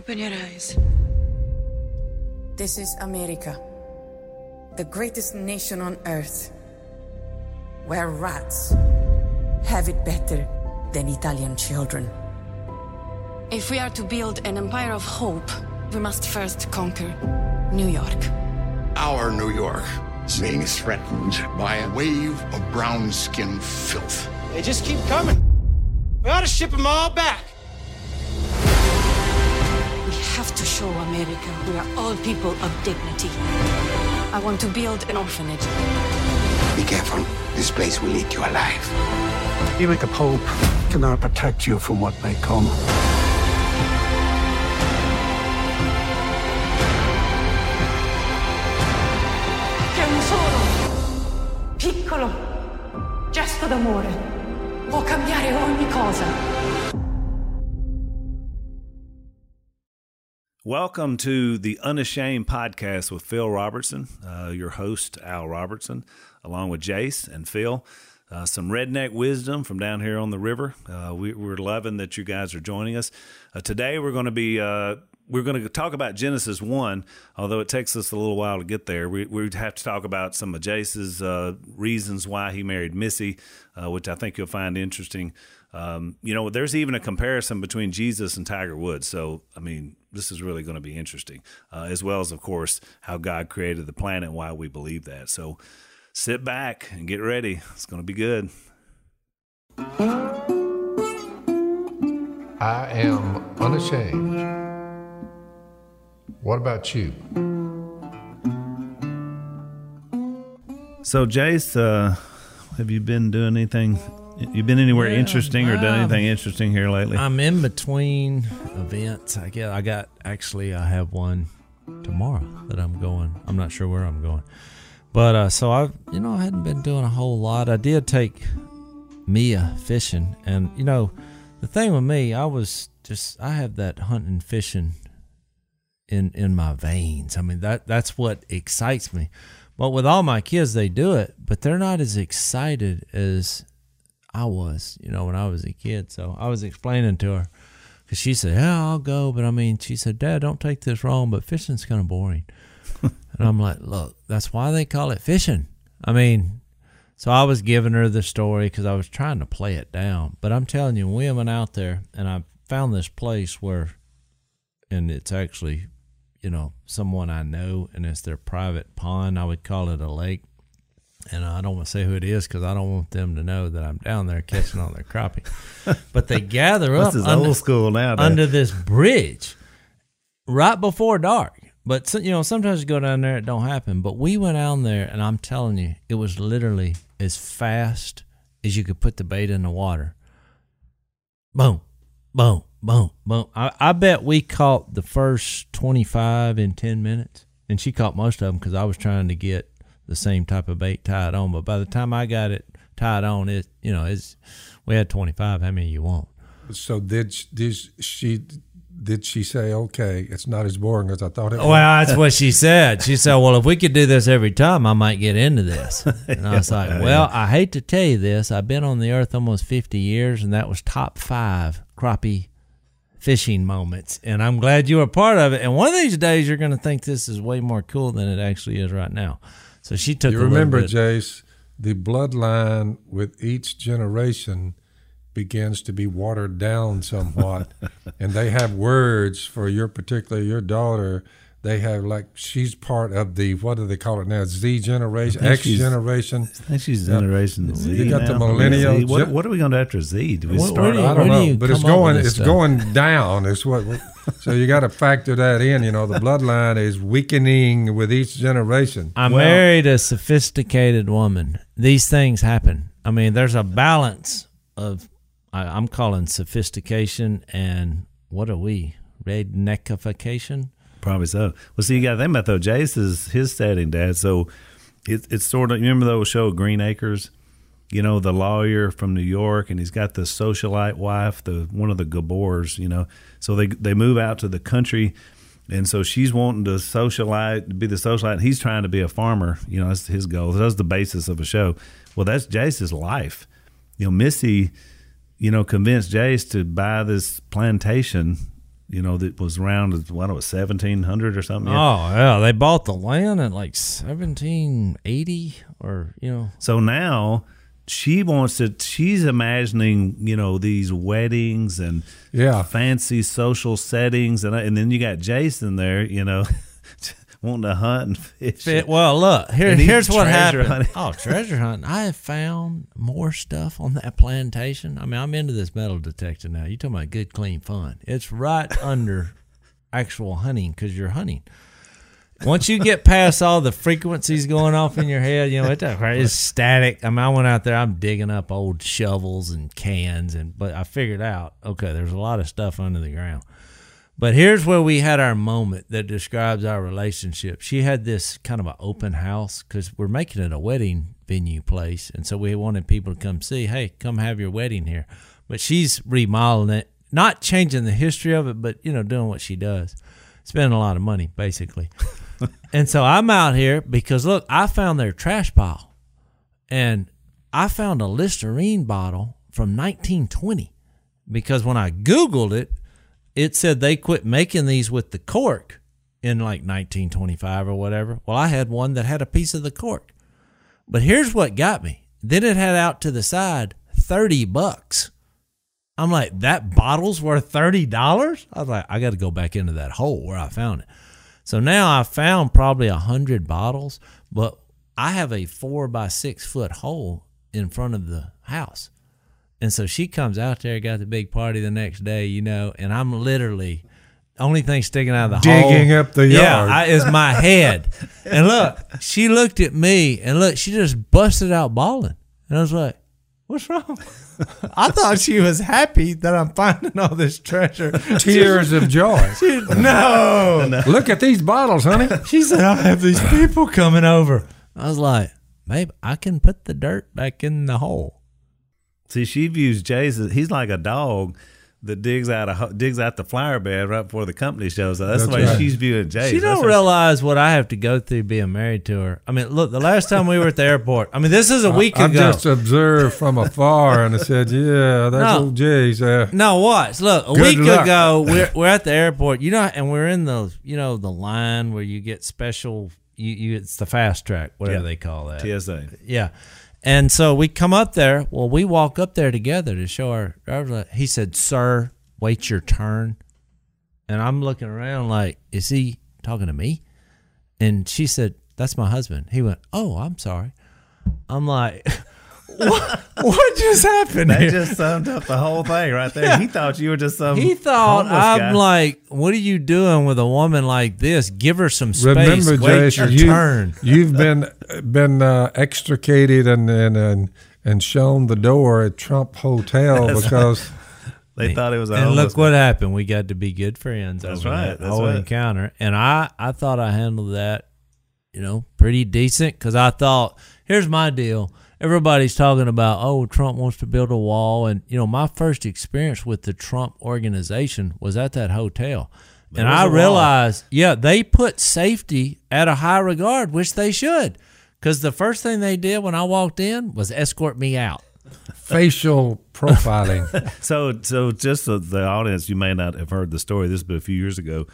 Open your eyes. This is America, the greatest nation on earth, where rats have it better than Italian children. If we are to build an empire of hope, we must first conquer New York. Our New York is being threatened by a wave of brown skin filth. They just keep coming. We ought to ship them all back. We to show America we are all people of dignity. I want to build an orphanage. Be careful. This place will eat you alive. Even the Pope cannot protect you from what may come. Che solo, piccolo gesto d'amore può cambiare ogni cosa. Welcome to the Unashamed podcast with Phil Robertson, uh, your host, Al Robertson, along with Jase and Phil. Uh, some redneck wisdom from down here on the river. Uh, we, we're loving that you guys are joining us. Uh, today, we're going to be uh, we're going to talk about Genesis one, although it takes us a little while to get there. We we have to talk about some of Jase's uh, reasons why he married Missy, which I think you'll find interesting. Um, you know, there's even a comparison between Jesus and Tiger Woods. So, I mean, this is really going to be interesting, uh, as well as, of course, how God created the planet and why we believe that. So, sit back and get ready. It's going to be good. I am unashamed. What about you? So, Jase, uh, have you been doing anything? You been anywhere Yeah, interesting or done um, anything interesting here lately? I'm in between events. I get. I got actually. I have one tomorrow that I'm going. I'm not sure where I'm going, but uh, so I've you know, I hadn't been doing a whole lot. I did take Mia fishing, and you know, the thing with me, I was just I have that hunting fishing in in my veins. I mean that that's what excites me. But with all my kids, they do it, but they're not as excited as I was, you know, when I was a kid. So I was explaining to her because she said, "Yeah, I'll go," but I mean, she said, "Dad, don't take this wrong, but fishing's kind of boring." and I'm like, "Look, that's why they call it fishing." I mean, so I was giving her the story because I was trying to play it down. But I'm telling you, we went out there and I found this place where, and it's actually, you know, someone I know, and it's their private pond. I would call it a lake. And I don't want to say who it is because I don't want them to know that I'm down there catching all their crappie. But they gather up this is under, old school now. under this bridge right before dark. But you know, sometimes you go down there, it don't happen. But we went down there, and I'm telling you, it was literally as fast as you could put the bait in the water. Boom, boom, boom, boom. I, I bet we caught the first 25 in 10 minutes, and she caught most of them because I was trying to get the same type of bait tied on. But by the time I got it tied on, it you know, it's we had 25. How many you want? So did did she did she say okay? It's not as boring as I thought it was. Well, that's what she said. She said, "Well, if we could do this every time, I might get into this." And I was like, "Well, I hate to tell you this. I've been on the earth almost 50 years, and that was top five crappie fishing moments. And I'm glad you were part of it. And one of these days, you're going to think this is way more cool than it actually is right now." So she took. You remember, Jase, the bloodline with each generation begins to be watered down somewhat, and they have words for your particular your daughter. They have like she's part of the what do they call it now? Z generation, X generation. I think she's Generation Z. You got the now. millennial Z. What, what are we going to after Z? Do we What- start? what do you- I don't where do know, but it's come up with going this it's stuff? going down. Is what. So you got to factor that in. You know, the bloodline is weakening with each generation. I Well- married a sophisticated woman. These things happen. I mean, there's a balance of I, I'm calling sophistication and what are we? Redneckification? Probably so. Well, see, you got to think about though. Jase is his setting, Dad. So it, it's sort of you remember the show Green Acres. You know the lawyer from New York, and he's got the socialite wife, the one of the Gabors. You know, so they they move out to the country, and so she's wanting to socialite, be the socialite. He's trying to be a farmer. You know, that's his goal. That's the basis of a show. Well, that's Jase's life. You know, Missy, you know, convinced Jase to buy this plantation you know, that was around what it was seventeen hundred or something. Oh yeah, they bought the land at like seventeen eighty, or you know. So now she wants to. She's imagining, you know, these weddings and Yeah. fancy social settings, and and then you got Jason there, you know, wanting to hunt and fish. Fit, well, look here. Here's what happened. hunting. Oh, treasure hunting! I have found more stuff on that plantation. I mean, I'm into this metal detector now. You talking about good, clean fun? It's right under actual hunting because you're hunting. Once you get past all the frequencies going off in your head, you know it it's static. I mean, I went out there. I'm digging up old shovels and cans, and but I figured out okay, there's a lot of stuff under the ground. But here's where we had our moment that describes our relationship. She had this kind of an open house because we're making it a wedding venue place. And so we wanted people to come see, hey, come have your wedding here. But she's remodeling it, not changing the history of it, but, you know, doing what she does. Spending a lot of money, basically. and so I'm out here because, look, I found their trash pile. And I found a Listerine bottle from 1920 because when I Googled it, it said they quit making these with the cork in like 1925 or whatever. Well, I had one that had a piece of the cork. But here's what got me. Then it had out to the side 30 bucks. I'm like, that bottle's worth $30? I was like, I got to go back into that hole where I found it. So now I found probably a hundred bottles, but I have a four by six foot hole in front of the house. And so she comes out there, got the big party the next day, you know, and I'm literally only thing sticking out of the Digging hole, up the yeah, yard. I, is my head. and look, she looked at me, and look, she just busted out bawling, and I was like, "What's wrong?" I thought she was happy that I'm finding all this treasure. Tears of joy. She- no, Look at these bottles, honey. she said, I have these people coming over. I was like, babe, I can put the dirt back in the hole. See, she views Jason. He's like a dog that digs out a digs out the flower bed right before the company shows up. That's, the way right. she's viewing Jason. She That's don't her- realize what I have to go through being married to her. I mean, look, the last time we were at the airport, I mean, this is a week I ago. I just observed from afar and I said, "Yeah, that's No. old Jay's." there." No, watch. Look, a Good week luck. ago, we're we're at the airport. You know, and we're in the you know the line where you get special. You, you it's the fast track, whatever Yeah. they call that. TSA. Yeah. And so we come up there. Well, we walk up there together to show our. He said, Sir, wait your turn. And I'm looking around like, Is he talking to me? And she said, That's my husband. He went, Oh, I'm sorry. I'm like, What, what just happened That here? just summed up the whole thing right there. He thought you were just some. he thought I'm guy. like, what are you doing with a woman like this? Give her some space. remember, Wait Jason, your you, turn. you've been been uh, extricated and and and and shown the door at Trump Hotel because They thought it was a and homeless look what happened. We got to be good friends. That's over right, That that's whole right. encounter, and I I thought I handled that, you know, pretty decent because I thought here's my deal. Everybody's talking about oh Trump wants to build a wall, and you know my first experience with the Trump organization was at that hotel. And I I a wall. realized, yeah, they put safety at a high regard, which they should. Because the first thing they did when I walked in was escort me out. facial profiling. So, so just so the audience, you may not have heard the story. This, but a few years ago,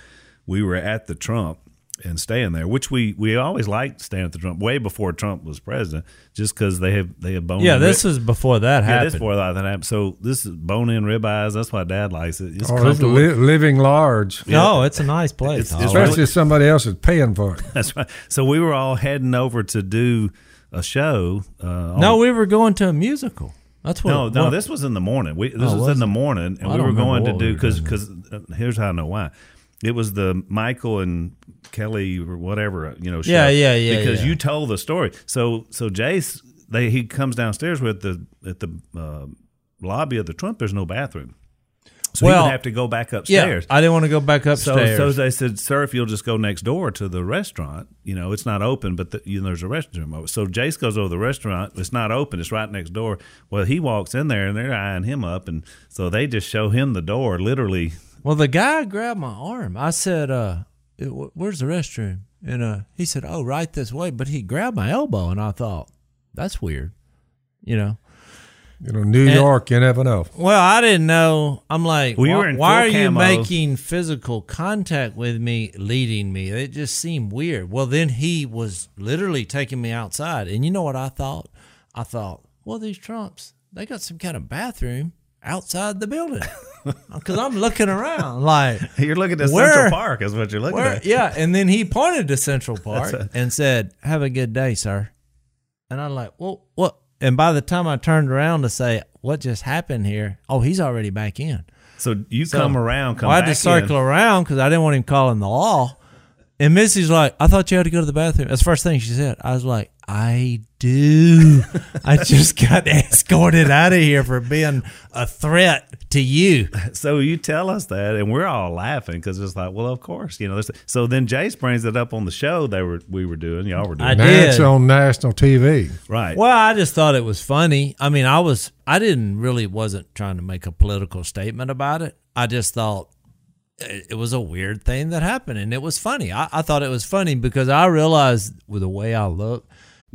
we were at the Trump and staying there, which we we always liked staying at the Trump way before Trump was president, just because they have they have bone. Yeah, in this rib- was before that yeah, happened. this before that happened. So this is bone in ribeyes. That's why Dad likes it. It's or it's li- living large, No, it's a nice place. It's- it's I like really- especially if somebody else is paying for it. That's right. So we were all heading over to do a show. Uh, on- No, we were going to a musical. That's what. no, no. what- This was in the morning. We, this Oh, was, was in the morning, and I we were going to do we were because doing because here's how I know why. It was the Michael and Kelly or whatever you know. Yeah, yeah, yeah, Because yeah. you told the story. So so Jase, they he comes downstairs with the at the uh, lobby of the Trump. There's no bathroom, so he would have to go back yeah, upstairs. I didn't want to go back upstairs. so they said, "Sir, if you'll just go next door to the restaurant, you know it's not open, but the, you know there's a restroom over." So Jase goes over to the restaurant. It's not open. It's right next door. Well, he walks in there and they're eyeing him up, and so they just show him the door, literally. well, the guy grabbed my arm. I said, uh, "Where's the restroom?" And uh, he said, "Oh, right this way." But he grabbed my elbow, and I thought, "That's weird," you know. You know, New York, you never know. Well, I didn't know. I'm like, Well, you why, were why are full you making physical contact with me, leading me? It just seemed weird. Well, then he was literally taking me outside, and you know what I thought? I thought, well, these Trumps, they got some kind of bathroom outside the building, because I'm looking around like You're looking at Where- Central Park, is what you're looking Where, at. yeah, and then he pointed to Central Park and said, "Have a good day, sir." And I'm like, "Well, what?" And by the time I turned around to say, "What just happened here?" Oh, he's already back in. So you So- come around, come Well, I had to circle in. around because I didn't want him calling the law. And Missy's like, "I thought you had to go to the bathroom." That's the first thing she said. I was like, "I do. I just got escorted out of here for being a threat to you." So you tell us that, and we're all laughing because it's like, well, of course, you know. So then Jase brings it up on the show they were we were doing, y'all were doing, I Now did. it's on national TV. right? Well, I just thought it was funny. I mean, I was I didn't really wasn't trying to make a political statement about it. I just thought it, it was a weird thing that happened, and it was funny. I, I thought it was funny because I realized with the way I look,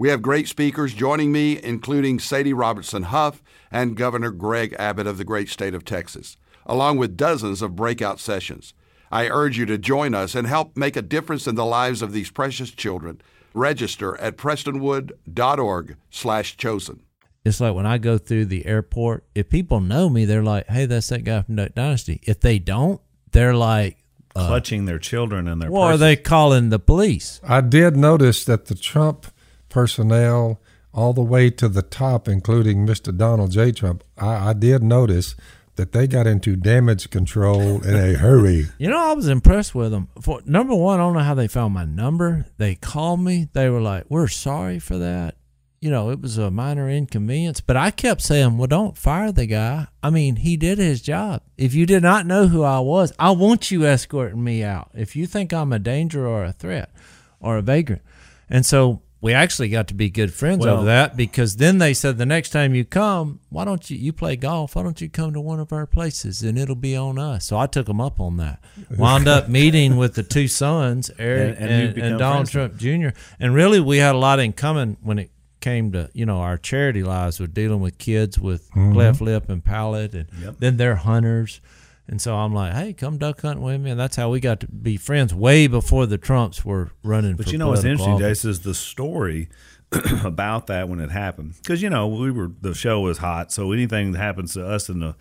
We have great speakers joining me, including Sadie Robertson Huff and Governor Greg Abbott of the great state of Texas, along with dozens of breakout sessions. I urge you to join us and help make a difference in the lives of these precious children. Register at prestonwood.org/chosen. it's like when I go through the airport. If people know me, they're like, "Hey, that's that guy from Duck Dynasty." If they don't, they're like, uh, Clutching their children and their "Well, are they calling the police?" I did notice that the Trump personnel, all the way to the top, including Mr. Donald J. Trump, I, I did notice that they got into damage control in a hurry. You know, I was impressed with them. For number one, I don't know how they found my number. They called me. They were like, "We're sorry for that." You know, it was a minor inconvenience, but I kept saying, "Well, don't fire the guy. I mean, he did his job. If you did not know who I was, I want you escorting me out. If you think I'm a danger or a threat or a vagrant." And so we actually got to be good friends Well- over that because then they said the next time you come, why don't you you play golf? Why don't you come to one of our places and it'll be on us? So I took them up on that. Wound up meeting with the two sons, Eric And- and, and and, Donald Trump Jr. And really, we had a lot in common when it came to you know our charity lives with dealing with kids with cleft lip and palate, and then they're hunters. And so I'm like, hey, come duck hunting with me, and that's how we got to be friends way before the Trumps were running. For president. But you know what's interesting, office. Jase, is the story about that when it happened. Because you know we were the show was hot, so anything that happens to us in the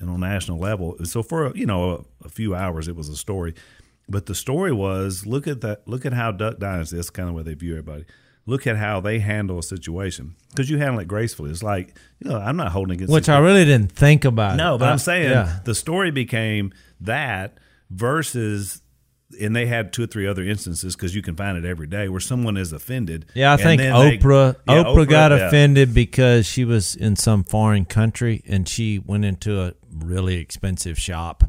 in on national level. So for you know a, a few hours, it was a story. But the story was look at that. Look at how Duck Dynasty. That's kind of where they view everybody. Look at how they handle a situation because you handle it gracefully. It's like you know I'm not holding against which I really didn't think about. no, it. but I- I'm saying yeah. the story became that versus, and they had two or three other instances because you can find it every day where someone is offended. Yeah, I think then they- Oprah Yeah, Oprah, got yeah. offended because she was in some foreign country and she went into a really expensive shop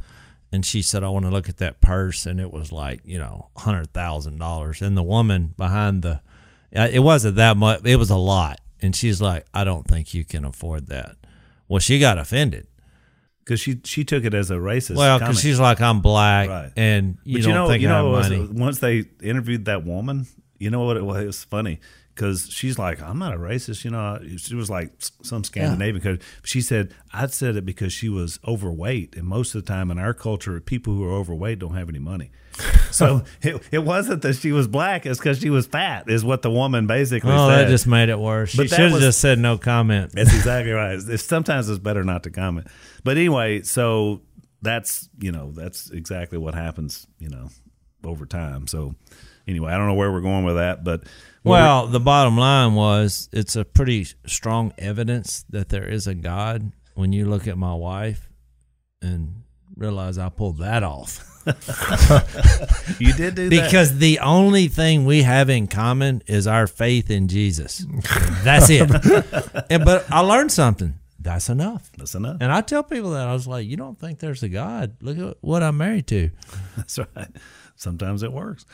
and she said, "I want to look at that purse," and it was like you know hundred thousand dollars. And the woman behind the, it wasn't that much. It was a lot. And she's like, "I don't think you can afford that." Well, she got offended. because she she took it as a racist. Well, because she's like, "I'm black," Right. and you but don't you know, think you I have know, money. was- once they interviewed that woman, you know what it was? It was funny because she's like, "I'm not a racist," you know. She was like some Scandinavian. Cause she said, "I said it because she was overweight, and most of the time in our culture, people who are overweight don't have any money." so it, it wasn't that she was black; it's because she was fat. Is what the woman basically Oh, said. that just made it worse. She But that should have just said no comment. That's exactly right. It's, sometimes it's better not to comment. But anyway, so that's you know that's exactly what happens. You know, over time. So anyway, I don't know where we're going with that, but Well, the bottom line was it's a pretty strong evidence that there is a God when you look at my wife and realize I pulled that off. you did do that. Because the only thing we have in common is our faith in Jesus. That's it. and, but I learned something. that's enough. That's enough. And I tell people that I was like, you don't think there's a God? Look at what I'm married to. That's right. Sometimes it works.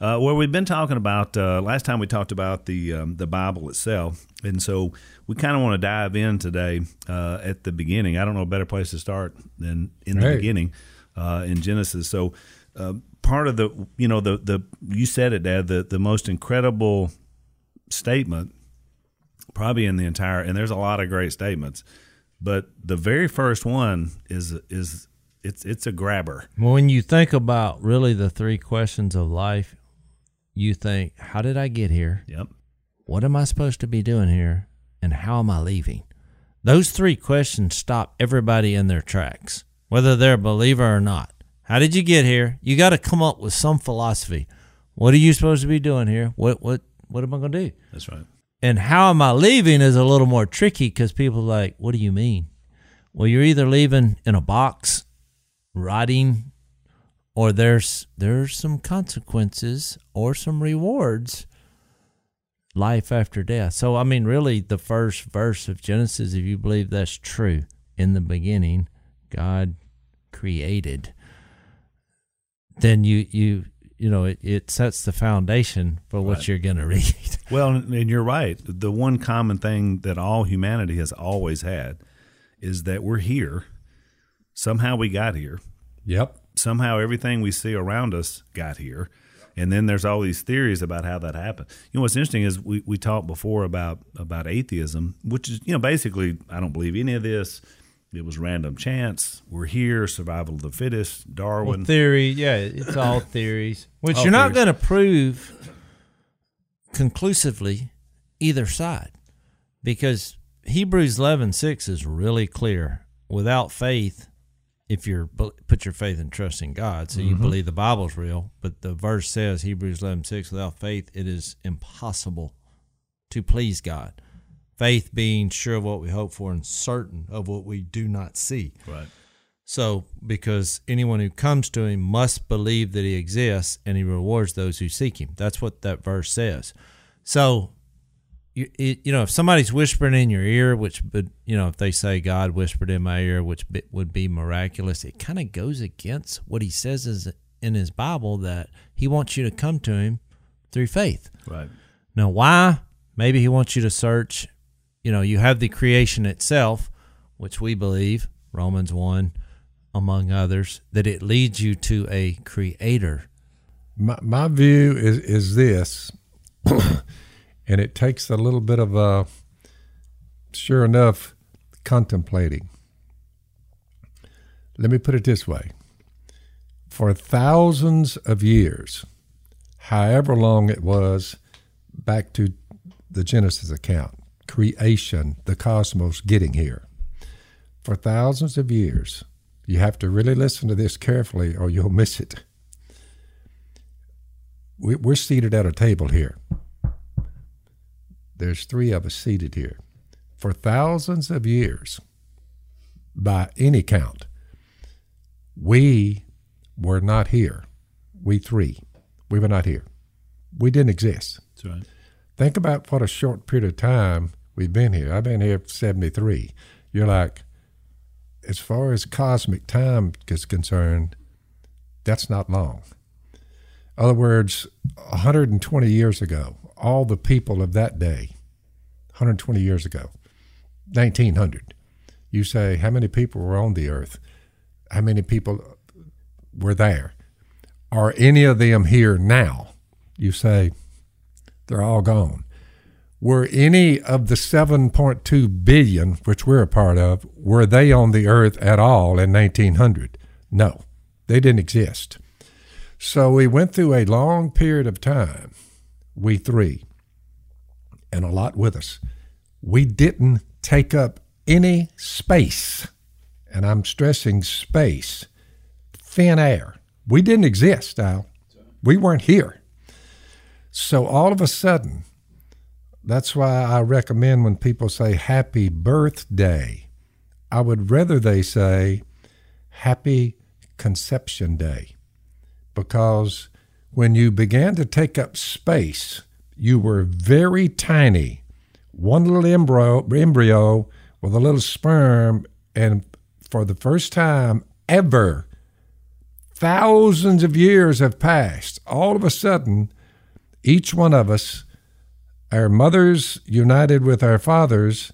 Uh, well, we've been talking about uh, last time we talked about the um, the Bible itself, and so we kind of want to dive in today uh, at the beginning. I don't know a better place to start than in the beginning uh, in Genesis. So uh, part of the you know the the you said it, Dad. The the most incredible statement probably in the entire and there's a lot of great statements, but the very first one is is it's it's a grabber. When you think about really the three questions of life, you think, how did I get here? Yep. What am I supposed to be doing here? And how am I leaving? Those three questions stop everybody in their tracks, whether they're a believer or not. How did you get here? You got to come up with some philosophy. What are you supposed to be doing here? What what what am I going to do? That's right. And how am I leaving is a little more tricky because people are like, what do you mean? Well, you're either leaving in a box, rotting, or there's there's some consequences or some rewards. Life after death. So I mean, really, the first verse of Genesis, if you believe that's true, in the beginning, God created. Then you you you know it, it sets the foundation for what Right. you're going to read. Well, and you're right. The one common thing that all humanity has always had is that we're here. Somehow we got here. Yep. Somehow everything we see around us got here. And then there's all these theories about how that happened. You know what's interesting is we, we talked before about about atheism, which is you know basically I don't believe any of this. It was random chance. We're here, survival of the fittest, Darwin. Well, theory, yeah, it's all theories, which All you're not going to prove conclusively either side, because Hebrews eleven six is really clear. Without faith, if you're put your faith and trust in God, so you Mhm. believe the Bible's real, but the verse says Hebrews eleven six, without faith, it is impossible to please God. Faith being sure of what we hope for and certain of what we do not see. Right. So, because anyone who comes to him must believe that he exists and he rewards those who seek him. That's what that verse says. So, you, you know, if somebody's whispering in your ear, which, but you know, if they say God whispered in my ear, which would be miraculous, it kind of goes against what he says is in his Bible that he wants you to come to him through faith. Right. Now, why? Maybe he wants you to search. You know, you have the creation itself, which we believe, Romans 1, among others, that it leads you to a creator. My, my view is, is this, and it takes a little bit of a, sure enough, contemplating. Let me put it this way for thousands of years, however long it was, back to the Genesis account, creation, the cosmos getting here. For thousands of years, you have to really listen to this carefully or you'll miss it. We- We're seated at a table here. There's three of us seated here. For thousands of years, by any count, we were not here. We three. We were not here. We didn't exist. That's right. Think about what a short period of time we've been here. I've been here 73. You're like, as far as cosmic time is concerned, that's not long. In other words, 120 years ago, all the people of that day, 120 years ago, 1900, you say, how many people were on the earth? How many people were there? Are any of them here now? You say, they're all gone. Were any of the 7.2 billion, which we're a part of, were they on the earth at all in 1900? No, they didn't exist. So we went through a long period of time, we three, and a lot with us. We didn't take up any space, and I'm stressing space, thin air. We didn't exist, Al. We weren't here. So all of a sudden, that's why I recommend when people say happy birthday, I would rather they say happy conception day. Because when you began to take up space, you were very tiny. One little embryo, embryo with a little sperm, and for the first time ever, thousands of years have passed. All of a sudden, each one of us, our mothers united with our fathers,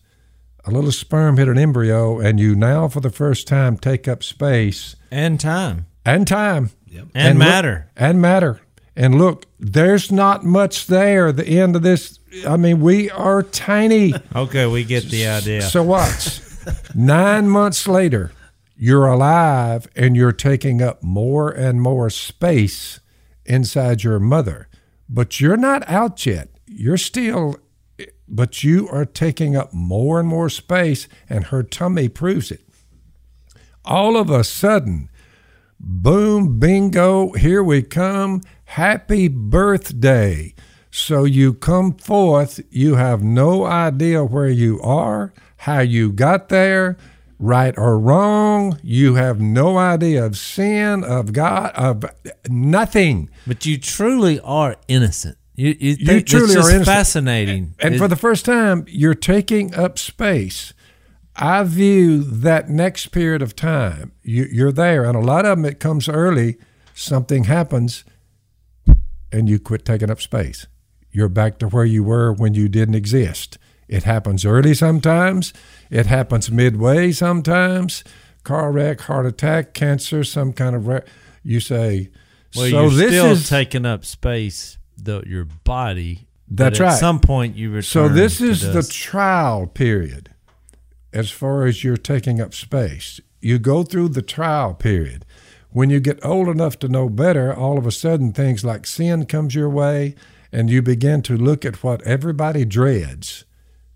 a little sperm hit an embryo, and you now, for the first time, take up space and time and time and, and matter look, and matter. And look, there's not much there. The end of this, I mean, we are tiny. Okay, we get the idea. So what? Nine months later, you're alive and you're taking up more and more space inside your mother, but you're not out yet. You're still but you are taking up more and more space, and her tummy proves it. All of a sudden, boom, bingo, here we come. Happy birthday. So you come forth, you have no idea where you are, how you got there, right or wrong. You have no idea of sin, of God, of nothing. But you truly are innocent. You, you, you truly are innocent. fascinating. And, for the first time, you're taking up space. I view that next period of time, you, you're there, and a lot of them it comes early. Something happens, and you quit taking up space. You're back to where you were when you didn't exist. It happens early sometimes. It happens midway sometimes. Car wreck, heart attack, cancer, some kind of wreck. You say, well, so you're this still is taking up space the your body. That's but right. At some point, you return. So this is to the trial period, as far as you're taking up space. You go through the trial period. When you get old enough to know better, all of a sudden things like sin comes your way, and you begin to look at what everybody dreads: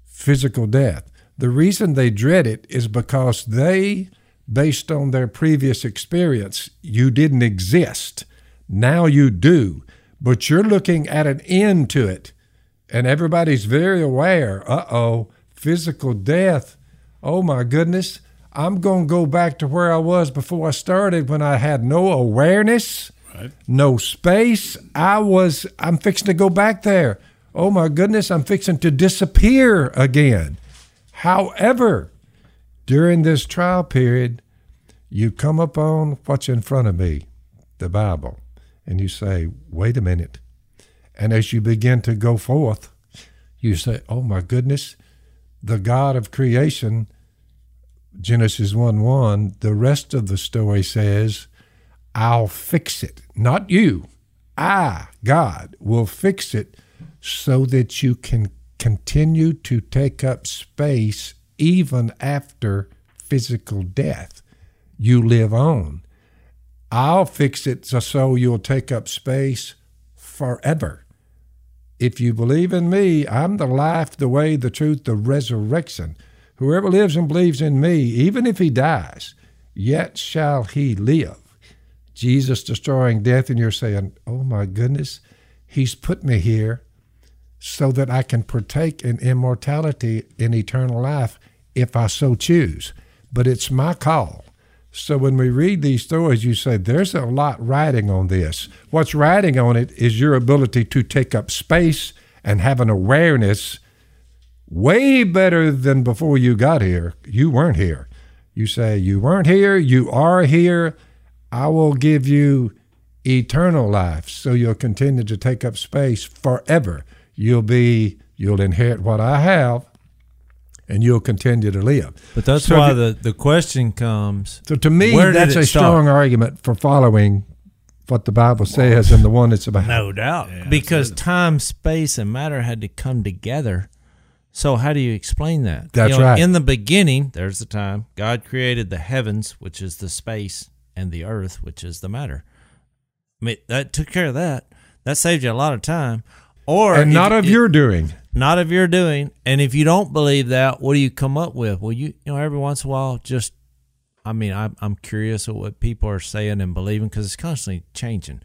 physical death. The reason they dread it is because they, based on their previous experience, you didn't exist. Now you do but you're looking at an end to it. And everybody's very aware uh oh, physical death. Oh my goodness. I'm going to go back to where I was before I started when I had no awareness, right. no space. I was, I'm fixing to go back there. Oh my goodness, I'm fixing to disappear again. However, during this trial period, you come upon what's in front of me, the Bible and you say, wait a minute. And as you begin to go forth, you say, oh my goodness, the God of creation, Genesis 1 1, the rest of the story says, I'll fix it. Not you. I, God, will fix it so that you can continue to take up space even after physical death. You live on. I'll fix it so you'll take up space forever. If you believe in me, I'm the life, the way, the truth, the resurrection. Whoever lives and believes in me, even if he dies, yet shall he live. Jesus destroying death, and you're saying, Oh my goodness, he's put me here so that I can partake in immortality in eternal life if I so choose. But it's my call. So when we read these stories, you say there's a lot riding on this. What's riding on it is your ability to take up space and have an awareness way better than before you got here. You weren't here. You say, You weren't here, you are here. I will give you eternal life. So you'll continue to take up space forever. You'll be, you'll inherit what I have and you'll continue to live. But that's so why the, the question comes. So to me, that's a start? strong argument for following what the Bible says and the one it's about. No doubt. Yeah, because time, space, and matter had to come together. So how do you explain that? That's you know, right. In the beginning, there's the time. God created the heavens, which is the space, and the earth, which is the matter. I mean, that took care of that. That saved you a lot of time. Or and not of your doing not of your doing. And if you don't believe that, what do you come up with? Well, you you know every once in a while, just I mean, I'm I'm curious at what people are saying and believing because it's constantly changing.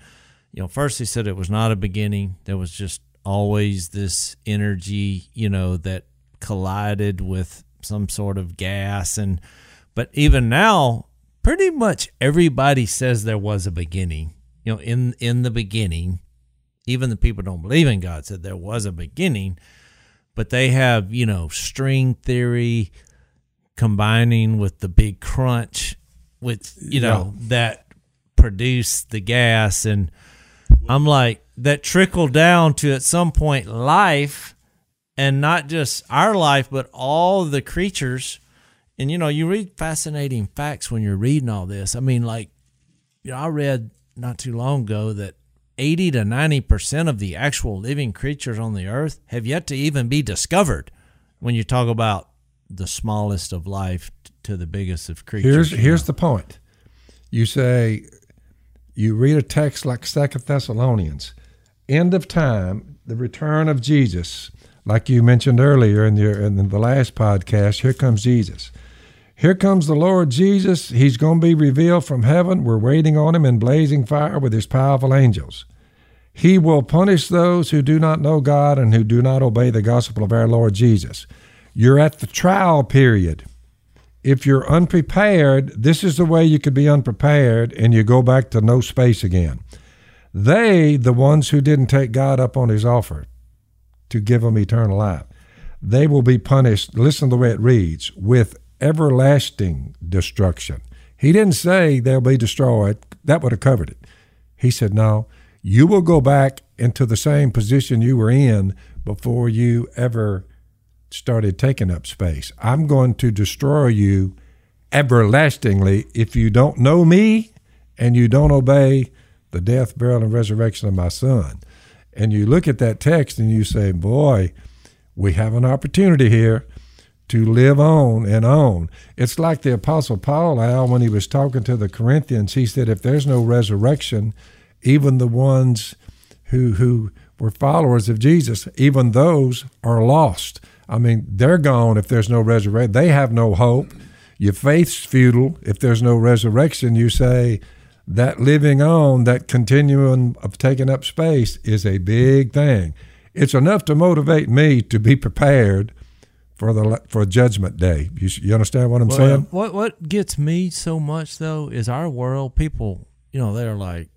You know, first he said it was not a beginning; there was just always this energy, you know, that collided with some sort of gas, and but even now, pretty much everybody says there was a beginning. You know, in in the beginning, even the people don't believe in God said there was a beginning but they have you know string theory combining with the big crunch with you know that produce the gas. And I'm like that trickled down to at some point life and not just our life but all the creatures. And you know you read fascinating facts when you're reading all this. I mean like you know I read not too long ago that 80 to 90% of the actual living creatures on the earth have yet to even be discovered when you talk about the smallest of life to the biggest of creatures. Here's here's the point. You say you read a text like Second Thessalonians, end of time, the return of Jesus, like you mentioned earlier in your in the last podcast. Here comes Jesus. Here comes the Lord Jesus. He's going to be revealed from heaven. We're waiting on him in blazing fire with his powerful angels. He will punish those who do not know God and who do not obey the gospel of our Lord Jesus. You're at the trial period. If you're unprepared, this is the way you could be unprepared and you go back to no space again. They, the ones who didn't take God up on his offer to give them eternal life, they will be punished. Listen to the way it reads with everlasting destruction. He didn't say they'll be destroyed. That would have covered it. He said, No, you will go back into the same position you were in before you ever started taking up space. I'm going to destroy you everlastingly if you don't know me and you don't obey the death, burial, and resurrection of my son. And you look at that text and you say, Boy, we have an opportunity here to live on and on. It's like the Apostle Paul, Al, when he was talking to the Corinthians, he said, if there's no resurrection, even the ones who who were followers of Jesus, even those are lost. I mean, they're gone if there's no resurrection. They have no hope. Your faith's futile if there's no resurrection. You say that living on, that continuum of taking up space is a big thing. It's enough to motivate me to be prepared for the for Judgment Day. You, you understand what I'm well, saying? What what gets me so much though is our world. People, you know, they're like,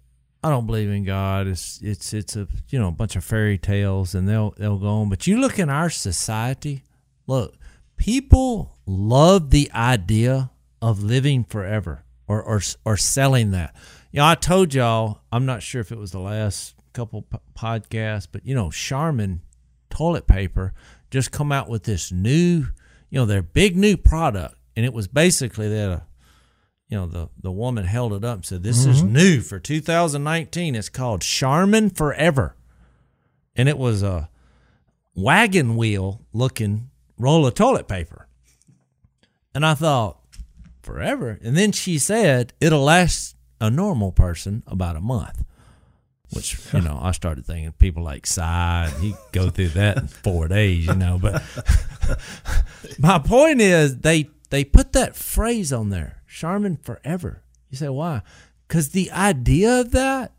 I don't believe in God. It's it's it's a you know a bunch of fairy tales, and they'll they'll go on. But you look in our society, look, people love the idea of living forever or or or selling that. You know, I told y'all, I'm not sure if it was the last couple podcasts, but you know, Charmin toilet paper just come out with this new, you know, their big new product, and it was basically that, uh, you know, the the woman held it up and said, "This mm-hmm. is new for 2019. It's called Charmin Forever," and it was a wagon wheel looking roll of toilet paper, and I thought, forever, and then she said it'll last a normal person about a month which you know I started thinking people like Si and he go through that in four days, you know. But my point is they they put that phrase on there, Charmin forever. You say why? Because the idea of that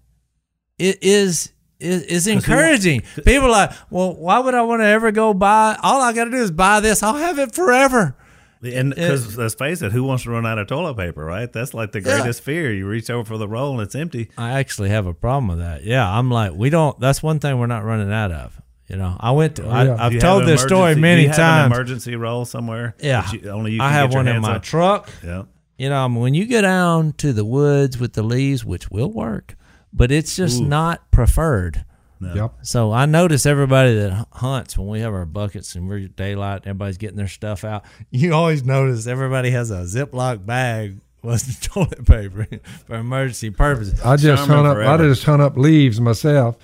it is is, is encouraging. People are like, well, why would I want to ever go buy? All I got to do is buy this. I'll have it forever. And because let's face it, who wants to run out of toilet paper, right? That's like the greatest yeah. fear. You reach over for the roll and it's empty. I actually have a problem with that. Yeah, I'm like, we don't. That's one thing we're not running out of. You know, I went to. Oh, yeah. I, have told this story many times. emergency roll somewhere. Yeah, you, only you. I have one in my truck. Yeah. You know, when you go down to the woods with the leaves, which will work, but it's just Ooh. not preferred. No. Yep. So I notice everybody that hunts when we have our buckets and we're daylight, everybody's getting their stuff out. You always notice everybody has a Ziploc bag with toilet paper for emergency purposes. I just hunt up. I just hunt up leaves myself.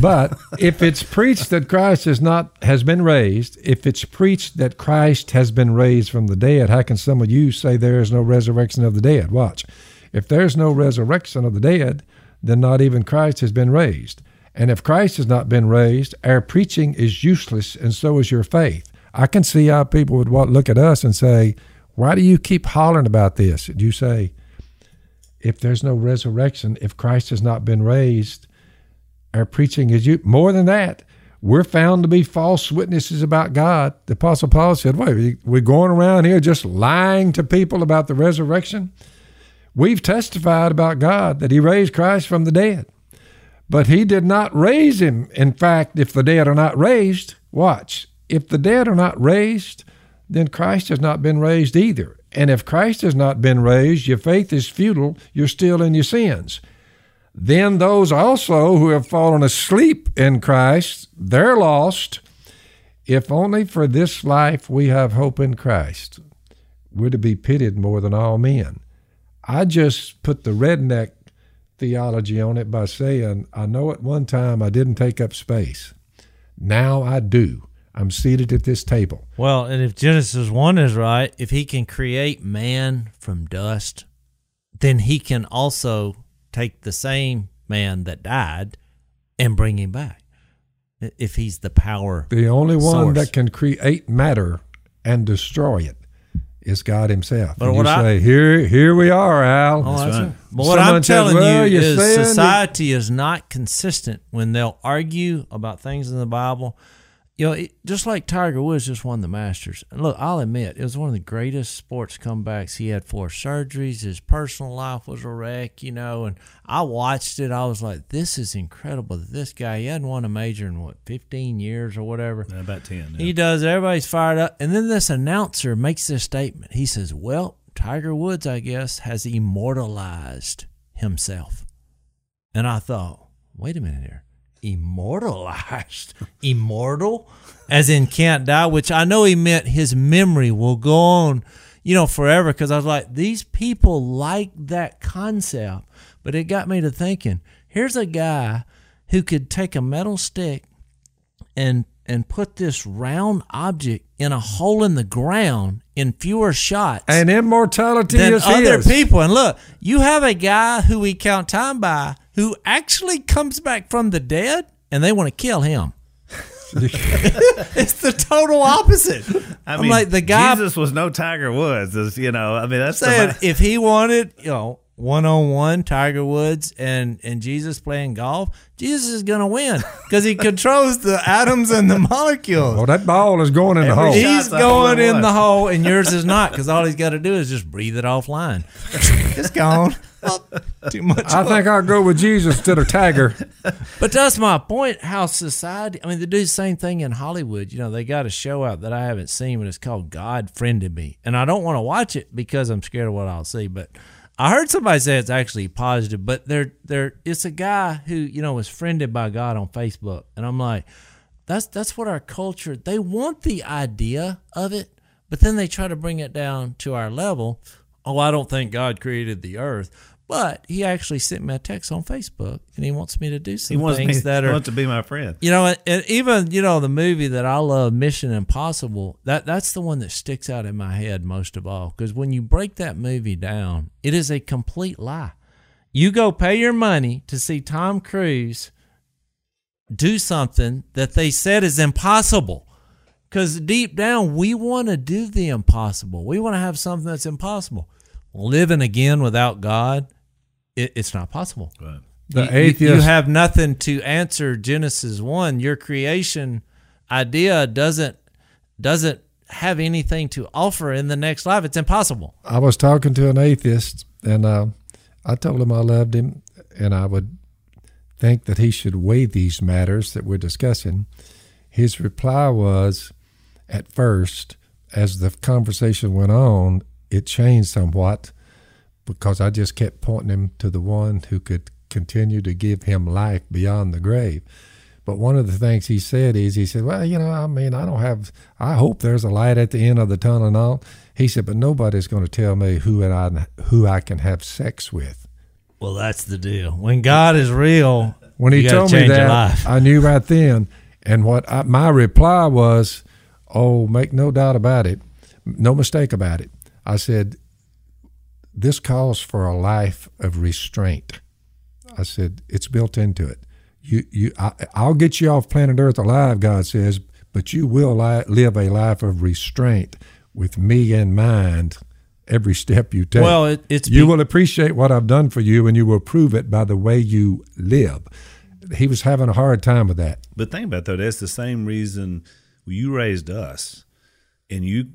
But if it's preached that Christ has not has been raised, if it's preached that Christ has been raised from the dead, how can some of you say there is no resurrection of the dead? Watch. If there's no resurrection of the dead, then not even Christ has been raised. And if Christ has not been raised, our preaching is useless, and so is your faith. I can see how people would look at us and say, Why do you keep hollering about this? And you say, If there's no resurrection, if Christ has not been raised, our preaching is you. More than that, we're found to be false witnesses about God. The Apostle Paul said, Wait, we're going around here just lying to people about the resurrection? We've testified about God that He raised Christ from the dead. But he did not raise him. In fact, if the dead are not raised, watch, if the dead are not raised, then Christ has not been raised either. And if Christ has not been raised, your faith is futile, you're still in your sins. Then those also who have fallen asleep in Christ, they're lost. If only for this life we have hope in Christ, we're to be pitied more than all men. I just put the redneck theology on it by saying, I know at one time I didn't take up space. Now I do. I'm seated at this table. Well, and if Genesis 1 is right, if he can create man from dust, then he can also take the same man that died and bring him back. If he's the power. The only one source. that can create matter and destroy it is God Himself. But and what you I- say, here, here we are, Al. Oh, that's right. right. But what Someone I'm says, telling "Well, you is society is not consistent when they'll argue about things in the Bible. You know, it, just like Tiger Woods just won the Masters. And look, I'll admit, it was one of the greatest sports comebacks. He had four surgeries. His personal life was a wreck, you know. And I watched it. I was like, this is incredible that this guy, he hadn't won a major in what, 15 years or whatever. Uh, about 10. yeah. He does. Everybody's fired up. And then this announcer makes this statement. He says, Well, Tiger Woods, I guess, has immortalized himself. And I thought, wait a minute here. Immortalized? Immortal? As in can't die, which I know he meant his memory will go on, you know, forever. Because I was like, these people like that concept. But it got me to thinking here's a guy who could take a metal stick and and put this round object in a hole in the ground in fewer shots And immortality than is other His. people. And look, you have a guy who we count time by who actually comes back from the dead, and they want to kill him. it's the total opposite. I I'm like the guy Jesus was no Tiger Woods. is, You know, I mean, that's the said ma- if he wanted, you know, one on one Tiger Woods and and Jesus playing golf, Jesus is gonna win because he controls the atoms and the molecules. Oh, that ball is going in the hole. He's Shots a hole going in in the hole, and yours is not because all he's got to do is just breathe it offline. it's gone. Well, too much. I think I'll go with Jesus instead of Tiger. But that's my point. How society, I mean, they do the same thing in Hollywood. You know, they got a show out that I haven't seen, but it's called God Friended Me. And I don't want to watch it because I'm scared of what I'll see. But I heard somebody say it's actually positive, but they're, they're, it's a guy who, you know, was friended by God on Facebook. And I'm like, that's, that's what our culture, they want the idea of it, but then they try to bring it down to our level. Oh, I don't think God created the earth. But he actually sent me a text on Facebook, and he wants me to do some he wants things me that are wants to be my friend. you know, and- and even you know the movie that I love, Mission Impossible. That that's the one that sticks out in my head most of all because when you break that movie down, it is a complete lie. You go pay your money to see Tom Cruise do something that they said is impossible. Because deep down, we want to do the impossible. We want to have something that's impossible. Living again without God, it, it's not possible. Right. The You- you- atheist. You, have nothing to answer Genesis one. Your creation idea doesn't doesn't have anything to offer in the next life. It's impossible. I was talking to an atheist, and uh, I told him I loved him, and I would think that he should weigh these matters that we're discussing. His reply was, at first, as the conversation went on, it changed somewhat because I just kept pointing him to the one who could continue to give him life beyond the grave. But one of the things he said is, he said, Well, you know, I mean, I don't have, I hope there's a light at the end of the tunnel and all. He said, But nobody's going to tell me who, and I, who I can have sex with. Well, that's the deal. When God is real, When he told me that. I knew right then. And what I, my reply was, Oh, make no doubt about it, no mistake about it. I said, This calls for a life of restraint. I said, It's built into it. You, you, I, I'll get you off planet Earth alive, God says, but you will li- live a life of restraint with me in mind every step you take. Well, it- it's you be- will appreciate what I've done for you, and you will prove it by the way you live. He was having a hard time with that. But think about it, though, that's the same reason you raised us, and you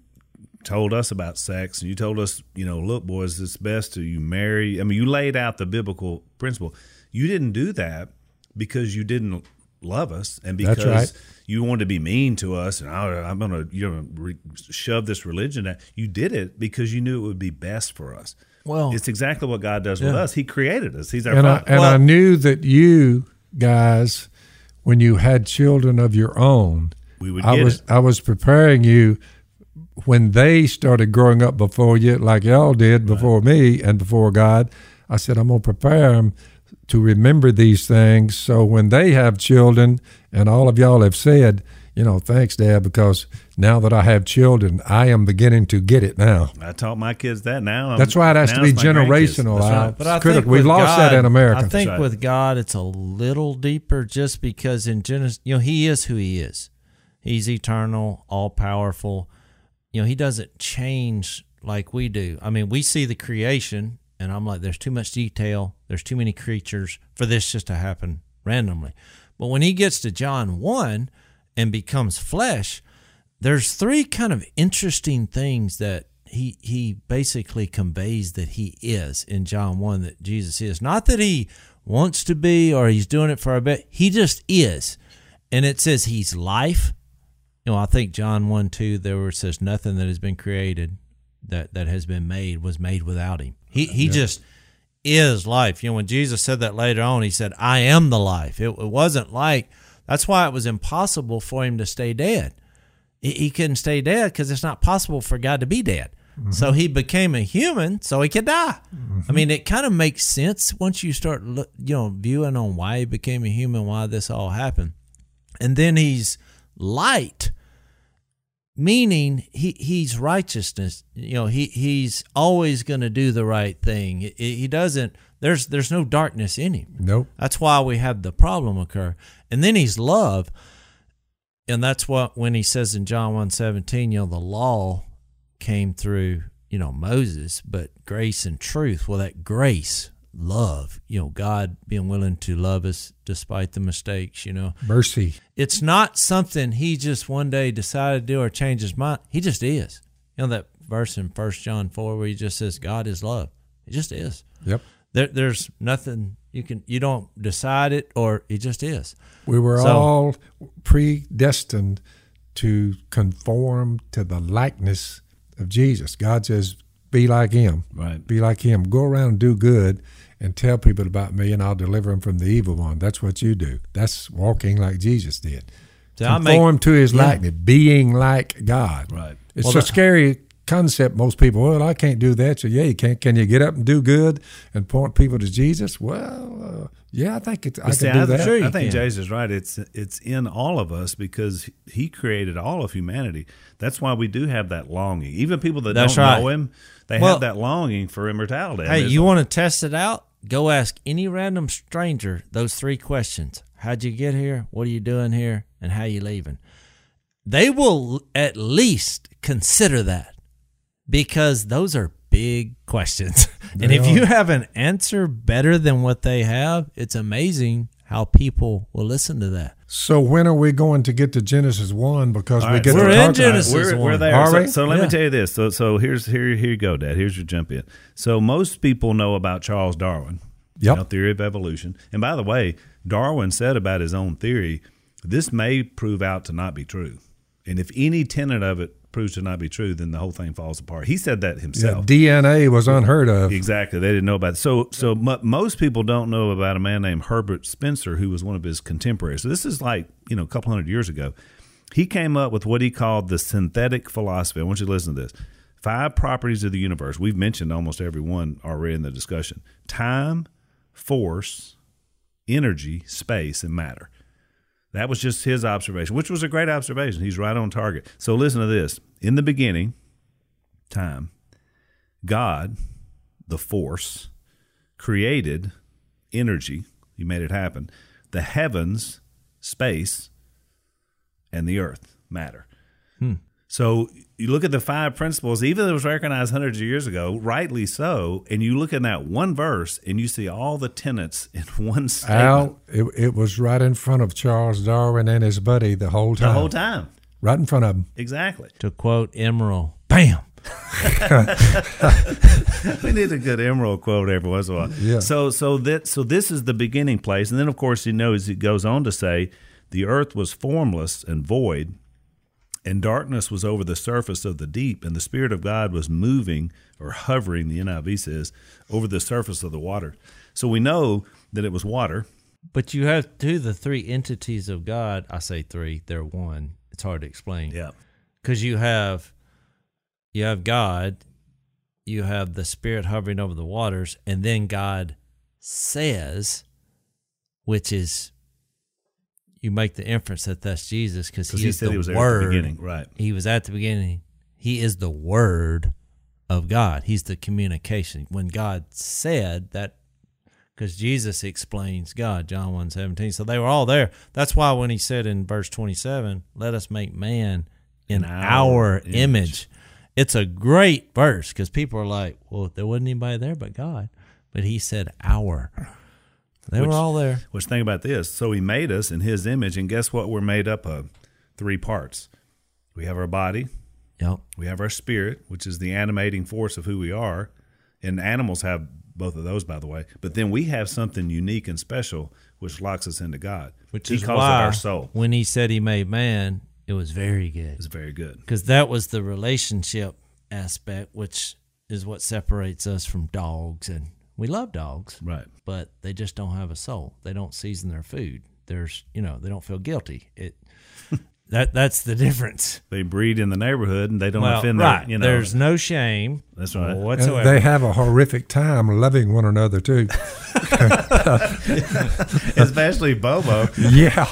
told us about sex, and you told us, you know, look, boys, it's best to you marry. I mean, you laid out the biblical principle. You didn't do that because you didn't love us and That's because right. you wanted to be mean to us and I, I'm going to you know re- shove this religion at you did it because you knew it would be best for us. Well- it's exactly what God does with us. He created us. He's our and I, father. and I knew that you guys, when you had children of your own, We would I was it. I was preparing you when they started growing up before you, like y'all did before me and before God. I said I'm gonna prepare them to remember these things, so when they have children, and all of y'all have said, you know, thanks, Dad, because now that I have children, I am beginning to get it now. I taught my kids that now. I'm- That's why it has to be it's my grandkids. generational. That's right. But I It's critical. think We've with lost that in America. I think right. with God, it's a little deeper, just because in Genesis, you know, He is who He is. He's eternal, all powerful. You know, He doesn't change like we do. I mean, we see the creation, and I'm like, there's too much detail. There's too many creatures for this just to happen randomly. But when He gets to John one and becomes flesh, there's three kind of interesting things that he he basically conveys that he is in John 1 that Jesus is. Not that he wants to be or he's doing it for a bit. He just is. And it says he's life. You know, I think John 1 2 there where it says nothing that has been created that that has been made was made without him. He he just is life. You know, when Jesus said that later on, he said, I am the life. It, it wasn't like that's why it was impossible for him to stay dead he, he couldn't stay dead because it's not possible for God to be dead. Mm-hmm. So he became a human so he could die. I mm-hmm. mean, it kind of makes sense once you start, you know, viewing on why he became a human, why this all happened, and then he's light, meaning he he's righteousness. You know, he he's always going to do the right thing. He, doesn't. There's there's no darkness in him. Nope. That's why we have the problem occur. And then he's love. And that's what when he says in John 1:17, you know, the law came through, you know, Moses, but grace and truth. Well, that grace, love, you know, God being willing to love us despite the mistakes, you know. Mercy. It's not something he just one day decided to do or change his mind. He just is. You know that verse in First John 4 where he just says God is love. It just is. Yep. There, there's nothing you can you don't decide it or it just is. We were So- all predestined to conform to the likeness of Jesus. God says, "Be like Him." Right. Be like Him. Go around and do good, and tell people about me, and I'll deliver them from the evil one. That's what you do. That's walking like Jesus did. See, I make- Conform to His yeah. likeness, being like God. Right. It's Well, a the- scary concept. Most people, well, I can't do that. So yeah, you can't. Can you get up and do good and point people to Jesus? Well, uh, yeah, I think it's, I see, can do I, that. Sure I think can. Jase is right. It's it's in all of us because he created all of humanity. That's why we do have that longing. Even people that That's don't right. know him, they Well- have that longing for immortality. Hey, you want to test it out? Go ask any random stranger those three questions. How'd you get here? What are you doing here? And how you leaving? They will at least consider that because those are big questions. and if you have an answer better than what they have, it's amazing how people will listen to that. So when are we going to get to Genesis one? Because All we right, get We're to in talk about. Genesis. we're, we're one. there. Are so, we? so let Yeah. me tell you this. So so here's here here you go, Dad. Here's your jump in. So most people know about Charles Darwin. you Yep. know, theory of evolution. And by the way, Darwin said about his own theory, this may prove out to not be true. And if any tenet of it proves to not be true, then the whole thing falls apart. He said that Yeah, himself. DNA was unheard of. Exactly. They didn't know about it. So, so mo most people don't know about a man named Herbert Spencer, who was one of his contemporaries. So this is like you know a couple hundred years ago. He came up with what he called the synthetic philosophy. I want you to listen to this. Five properties of the universe. We've mentioned almost every one already in the discussion: time, force, energy, space, and matter. That was just his observation, which was a great observation. He's right on target. So listen to this. In the beginning, time, God, the force, created energy. He made it happen. The heavens, space, and the earth, matter. So you look at the five principles, even though it was recognized hundreds of years ago, rightly so, and you look in that one verse and you see all the tenets in one statement Al, it, it was right in front of Charles Darwin and his buddy the whole time. the whole time. Right in front of him. Exactly. To quote Emeril, bam. we need a good Emeril quote every once in a while. Yeah. So so that so this is the beginning place, and then of course he knows he goes on to say The earth was formless and void, and darkness was over the surface of the deep, and the Spirit of God was moving or hovering, the NIV says, over the surface of the water. So we know that it was water. But you have two the three entities of God. I say three; they're one. It's hard to explain. Yeah. because you have you have God, you have the Spirit hovering over the waters, and then God says, which is you make the inference that that's Jesus because he, he is the he was there at the Word. beginning, right. He was at the beginning. He is the Word of God. He's the communication. When God said that, because Jesus explains God, John 1 17. So they were all there. That's why when he said in verse 27, let us make man in In our, our image. image. It's a great verse because people are like, well, there wasn't anybody there but God. But he said our. They Which- were all there. Which think about this. So he made us in his image, and guess what we're made up of? Three parts. We have our body, Yep. we have our spirit, which is the animating force of who we are. And animals have both of those, by the way. But then we have something unique and special, which locks us into God. Which he is calls why it our soul. when he said he made man, it was very good. It's very good. because that was the relationship aspect, which is what separates us from dogs. And we love dogs, Right. but they just don't have a soul. They don't season their food. There's, you know, they don't feel guilty. It that that's the difference. They breed in the neighborhood and they don't well, offend right. their, you know. There's no shame. That's right. And whatsoever. they have a horrific time loving one another too. Especially Bobo. yeah.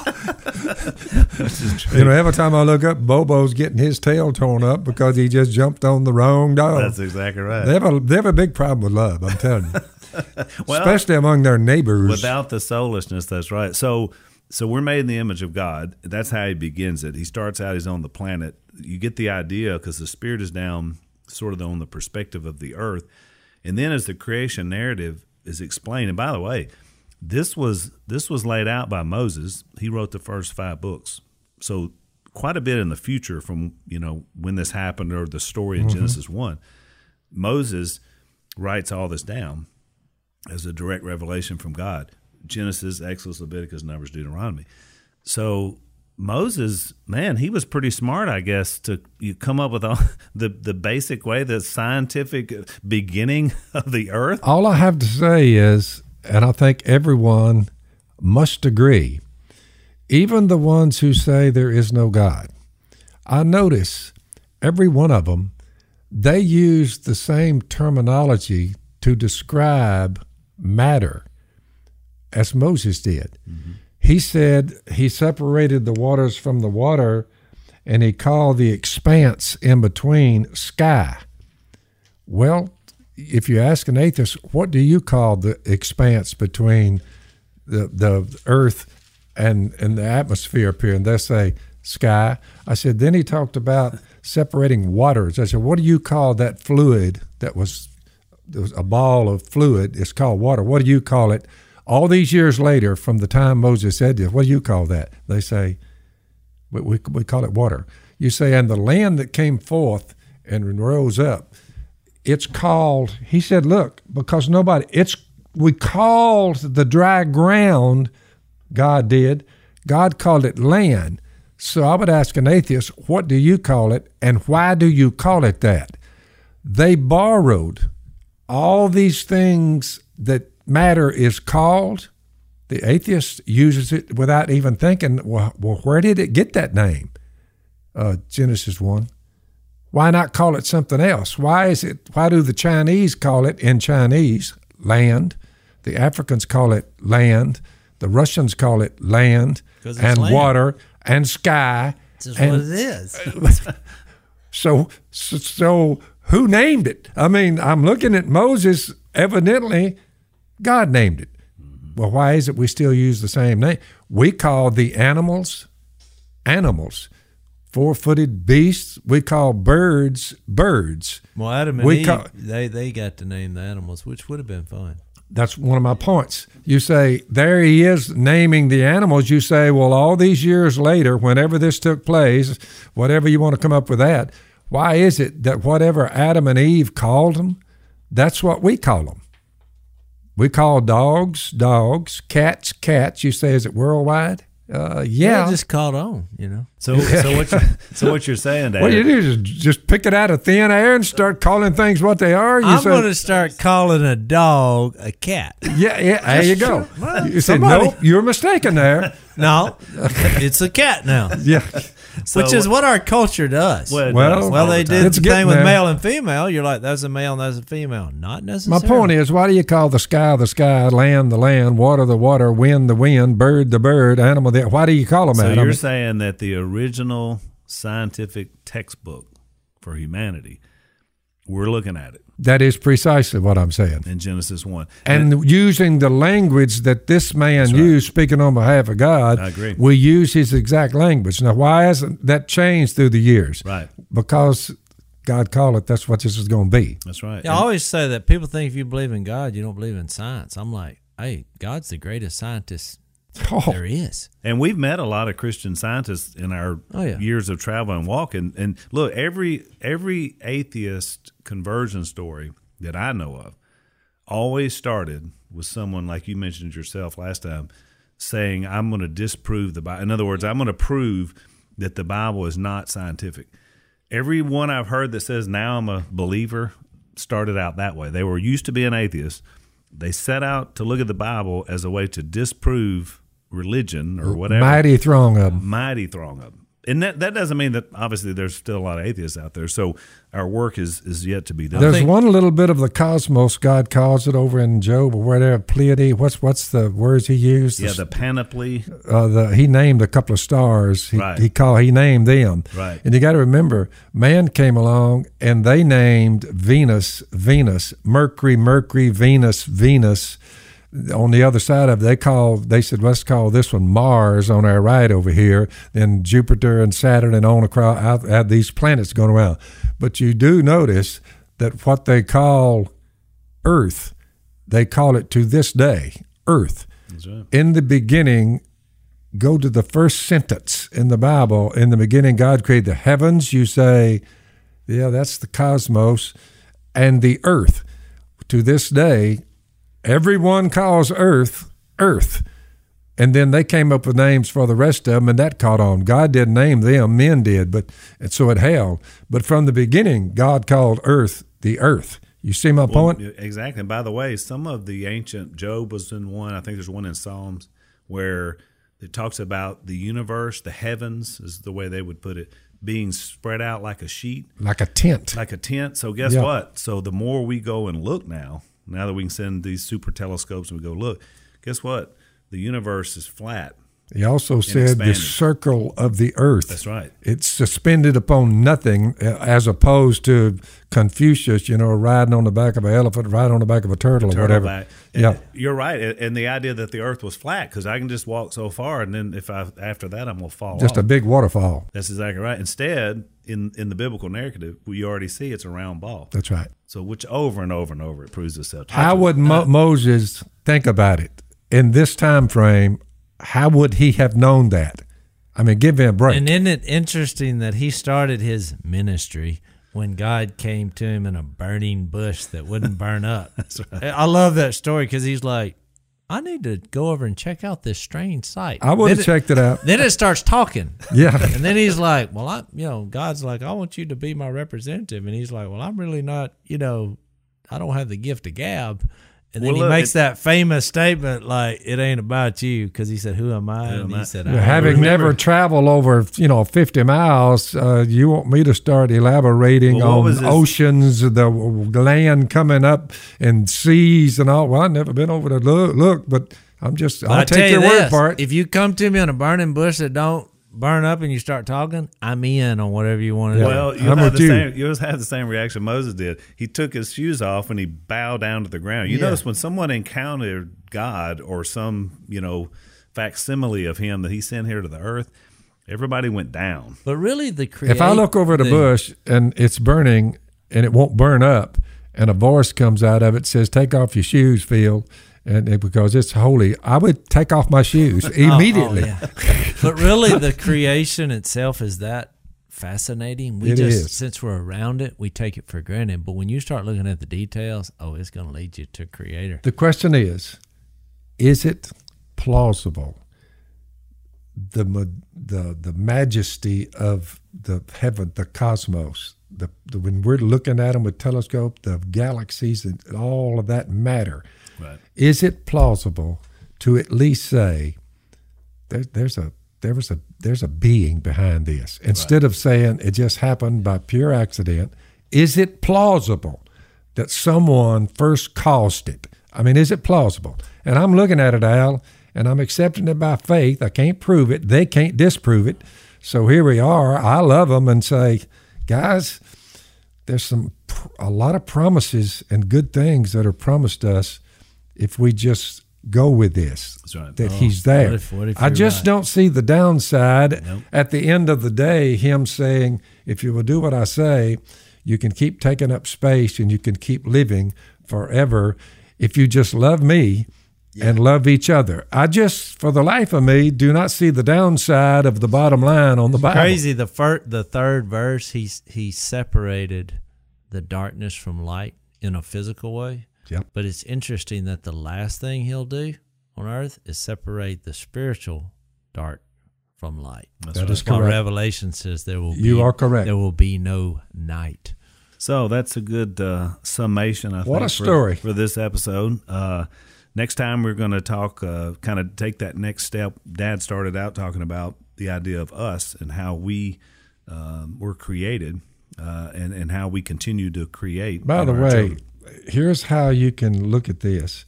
You know, every time I look up, Bobo's getting his tail torn up because he just jumped on the wrong dog. That's exactly right. They have a they have a big problem with love. I'm telling you, Well, especially among their neighbors. Without the soullessness, that's right. So so we're made in the image of God. That's how he begins it. He starts out he's on the planet. You get the idea because the spirit is down sort of on the perspective of the earth. And then as the creation narrative is explained, and by the way, this was this was laid out by Moses. He wrote the first five books. So quite a bit in the future from, you know, when this happened or the story in Mhm. Genesis one. Moses writes all this down as a direct revelation from God. Genesis, Exodus, Leviticus, Numbers, Deuteronomy. So Moses, man, he was pretty smart, I guess, to you come up with all, the the basic way, the scientific beginning of the earth. All I have to say is, and I think everyone must agree, even the ones who say there is no God, I notice every one of them, they use the same terminology to describe matter as Moses did. Mm-hmm. He said he separated the waters from the water and he called the expanse in between sky. Well, if you ask an atheist, what do you call the expanse between the, the earth and, and the atmosphere up here? And they say sky. I said, then he talked about separating waters. I said, what do you call that fluid that was, was a ball of fluid? It's called water. What do you call it? All these years later, from the time Moses said this, what do you call that? They say, we, we, we call it water. You say, and the land that came forth and rose up, it's called, he said, look, because nobody, it's, we called the dry ground, God did, God called it land. So I would ask an atheist, what do you call it and why do you call it that? They borrowed all these things that matter is called. The atheist uses it without even thinking, well, well where did it get that name? Uh, Genesis 1. Why not call it something else? Why is it? Why do the Chinese call it in Chinese land? The Africans call it land. The Russians call it land and land. water and sky. This is and what it is. so, so, so who named it? I mean, I'm looking at Moses. Evidently, God named it. Mm-hmm. Well, why is it we still use the same name? We call the animals animals. Four footed beasts, we call birds birds. Well, Adam and we Eve, call, they they got to name the animals, which would have been fun. that's one of my points. You say, there he is naming the animals. You say, well, all these years later, whenever this took place, whatever you want to come up with that, why is it that whatever Adam and Eve called them, that's what we call them? We call dogs dogs, cats cats. You say, is it worldwide? Uh, Yeah, just caught on. You know. So, so what? You, so what you're saying, Dad? what you do is just pick it out of thin air and start calling things what they are. You I'm going to start calling a dog a cat. yeah, yeah, there you go. You say, somebody- no, you're mistaken there. No, it's a cat now, Yeah. So which is what our culture does. Well, it Well, Well, they the did It's the getting thing with there. male and female. You're like, that's a male and that's a female. Not necessarily. My point is, why do you call the sky the sky, land the land, water the water, wind the wind, bird the bird, animal the? Why do you call them So that? I you're mean, saying that the original scientific textbook for humanity, we're looking at it that is precisely what I'm saying. in Genesis one, And using the language that this man used, speaking on behalf of God, I agree. we use his exact language. Now, why hasn't that changed through the years? right? Because God called it. That's what this is going to be. That's right. Yeah, I always say that people think if you believe in God, you don't believe in science. I'm like, hey, God's the greatest scientist Oh, there is. And we've met a lot of Christian scientists in our Oh, yeah. years of travel and walking. And look, every every atheist conversion story that I know of always started with someone like you mentioned yourself last time, saying, "I'm going to disprove the Bible." In other words, I'm going to prove that the Bible is not scientific. Every one I've heard that says now I'm a believer started out that way. They were used to being atheists. They set out to look at the Bible as a way to disprove religion or whatever mighty throng of them. mighty throng of them. And that, that doesn't mean that obviously there's still a lot of atheists out there. So our work is, is yet to be done. There's one little bit of the cosmos God calls it over in Job or whatever Pleiade. What's what's the words he used? yeah, the panoply. uh, the he named a couple of stars. He, Right. he called he named them. Right. And you got to remember, man came along and they named Venus Venus, Mercury Mercury, Venus Venus. On the other side of it, they called. They said, let's call this one Mars on our right over here. Then Jupiter and Saturn and on across out, out these planets going around. But you do notice that what they call Earth, they call it to this day Earth. That's right. In the beginning, go to the first sentence in the Bible. In the beginning, God created the heavens. You say, yeah, that's the cosmos and the earth. To this day, everyone calls earth earth. And then they came up with names for the rest of them, and that caught on. God didn't name them, men did, but and so it held. But from the beginning, God called earth the earth. You see my Well, point? exactly. And by the way, some of the ancient Job was in one. I think there's one in Psalms where it talks about the universe, the heavens is the way they would put it, being spread out like a sheet, Like a tent. like a tent. So guess Yeah. what? So the more we go and look now, now that we can send these super telescopes and we go look, guess what? The universe is flat. He also said the circle of the earth. That's right. It's suspended upon nothing, uh, as opposed to Confucius, you know, riding on the back of an elephant, riding on the back of a turtle, or whatever. And Yeah. you're right. And- And the idea that the Earth was flat, because I can just walk so far, and then if I after that I'm gonna fall Just a big waterfall. That's exactly right. Instead, in in the biblical narrative, we already see it's a round ball. That's right. So which over and over and over it proves itself. How would Mo- Moses think about it in this time frame? How would he have known that? I mean, give him a break. And isn't it interesting that he started his ministry when God came to him in a burning bush that wouldn't burn up? That's right. I love that story because he's like, I need to go over and check out this strange sight. I would have it- checked it out. Then it starts talking. Yeah. And then he's like, Well, I, you know, God's like, I want you to be my representative. And he's like, Well, I'm really not, you know, I don't have the gift of gab. And then Well, he look, makes it- that famous statement, like, it ain't about you. Cause he said, Who am I? Who and am I? he said, I Having remember- never traveled over, you know, 50 miles, uh, you want me to start elaborating Well, on oceans, the land coming up and seas and all. Well, I've never been over to look, look but I'm just. I'll, I tell take you your word for it. If you come to me on a burning bush that don't burn up and you start talking, I'm in on whatever you want to Yeah. do. Well, you'll I'm have the you. same. You'll have the same reaction Moses did. He took his shoes off and he bowed down to the ground. You Yeah. notice when someone encountered God or some, you know, facsimile of Him that He sent here to the earth, everybody went down. But really, the create, if I look over the, bush and it's burning and it won't burn up, and a voice comes out of it says, "Take off your shoes, Phil," and it, because it's holy, I would take off my shoes Oh, oh, immediately. yeah. but really, the creation itself is that fascinating. We It just is. since we're around it, we take it for granted. But when you start looking at the details, oh, it's going to lead you to Creator. The question is, is it plausible the the the majesty of the heaven, the cosmos. The, the when we're looking at them with telescope, the galaxies and all of that matter. Right. Is it plausible to at least say there, there's a there was a there's a being behind this instead of saying it just happened by pure accident? Is it plausible that someone first caused it? I mean, is it plausible? And I'm looking at it, Al, and I'm accepting it by faith. I can't prove it. They can't disprove it. So here we are. I love them and say, guys, there's some a lot of promises and good things that are promised us if we just go with this. That's right. That Oh, he's there. what if- what if I just right? don't see the downside Nope. at the end of the day, him saying, if you will do what I say, you can keep taking up space and you can keep living forever if you just love me and love each other. I just, for the life of me, do not see the downside of the bottom line on the Bible. Crazy. The fir- the third verse, he's he separated the darkness from light in a physical way. Yep. But it's interesting that the last thing he'll do on earth is separate the spiritual dark from light. That's That right. is correct. Revelation says there will be You are correct. There will be no night. So that's a good uh, summation. I What think, a for- story. for, this episode. Uh, next time we're going to talk, uh, kind of take that next step. Dad started out talking about the idea of us and how we um, were created, uh, and and how we continue to create. By the way, children. Here's how you can look at this.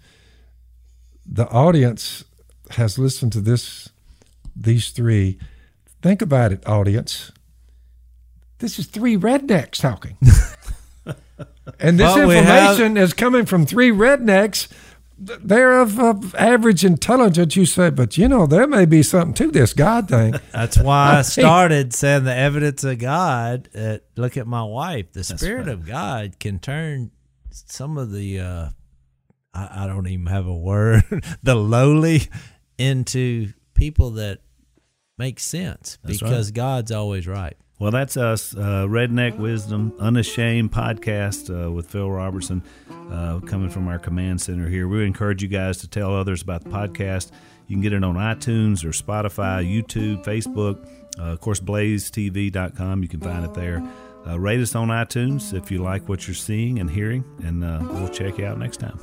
The audience has listened to this these three. Think about it, audience. This is three rednecks talking. and this But we have- information is coming from three rednecks. They're of, of average intelligence, you say, but you know, there may be something to this God thing. That's why I started saying the evidence of God. Uh, look at my wife. The Spirit of God can turn some of the, uh, I, I don't even have a word, the lowly into people that make sense That's because God's always right. Well, that's us, uh, Redneck Wisdom, Unashamed podcast uh, with Phil Robertson, uh, coming from our command center here. We encourage you guys to tell others about the podcast. You can get it on iTunes or Spotify, YouTube, Facebook, uh, of course, blazetv.com. You can find it there. Uh, rate us on iTunes if you like what you're seeing and hearing, and uh, we'll check you out next time.